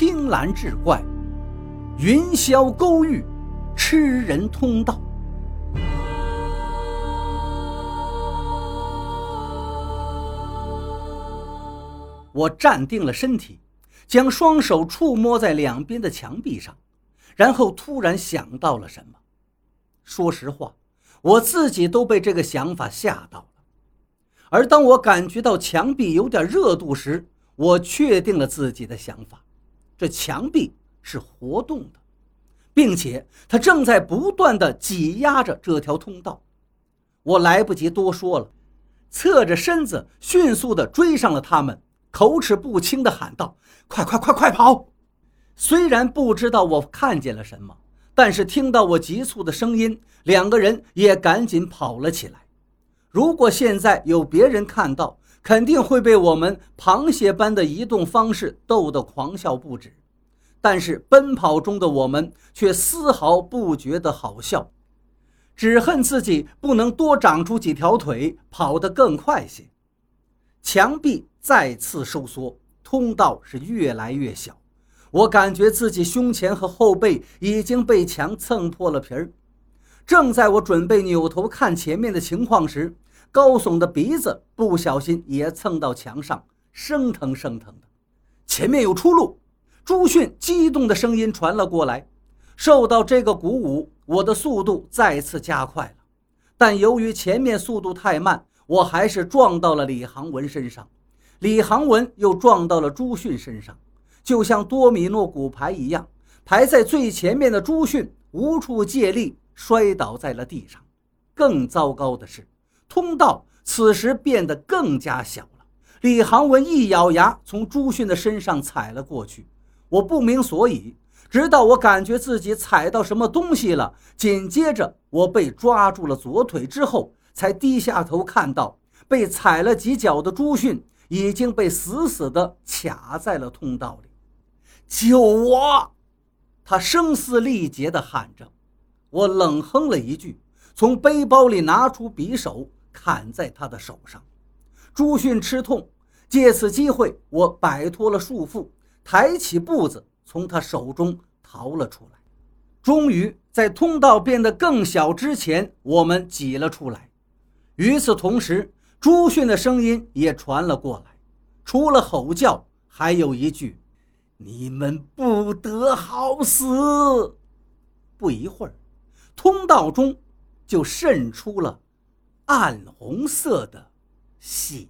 青蓝志怪，云霄勾玉，吃人通道。我站定了身体，将双手触摸在两边的墙壁上，然后突然想到了什么。说实话，我自己都被这个想法吓到了。而当我感觉到墙壁有点热度时，我确定了自己的想法：这墙壁是活动的，并且它正在不断的挤压着这条通道。我来不及多说了，侧着身子迅速的追上了他们。口齿不清的喊道：“快快快快跑！”虽然不知道我看见了什么，但是听到我急促的声音，两个人也赶紧跑了起来。如果现在有别人看到，肯定会被我们螃蟹般的移动方式逗得狂笑不止。但是奔跑中的我们却丝毫不觉得好笑，只恨自己不能多长出几条腿，跑得更快些。墙壁再次收缩，通道是越来越小。我感觉自己胸前和后背已经被墙蹭破了皮儿。正在我准备扭头看前面的情况时，高耸的鼻子不小心也蹭到墙上，生疼生疼的。前面有出路！朱迅激动的声音传了过来。受到这个鼓舞，我的速度再次加快了，但由于前面速度太慢。我还是撞到了李航文身上，李航文又撞到了朱迅身上，就像多米诺骨牌一样，排在最前面的朱迅无处借力，摔倒在了地上。更糟糕的是，通道此时变得更加小了。李航文一咬牙，从朱迅的身上踩了过去。我不明所以，直到我感觉自己踩到什么东西了，紧接着我被抓住了左腿之后。才低下头看到被踩了几脚的朱迅已经被死死地卡在了通道里，救我！他声嘶力竭地喊着。我冷哼了一句，从背包里拿出匕首砍在他的手上。朱迅吃痛，借此机会，我摆脱了束缚，抬起步子从他手中逃了出来。终于在通道变得更小之前，我们挤了出来。与此同时，朱迅的声音也传了过来，除了吼叫，还有一句：“你们不得好死。”不一会儿，通道中就渗出了暗红色的血。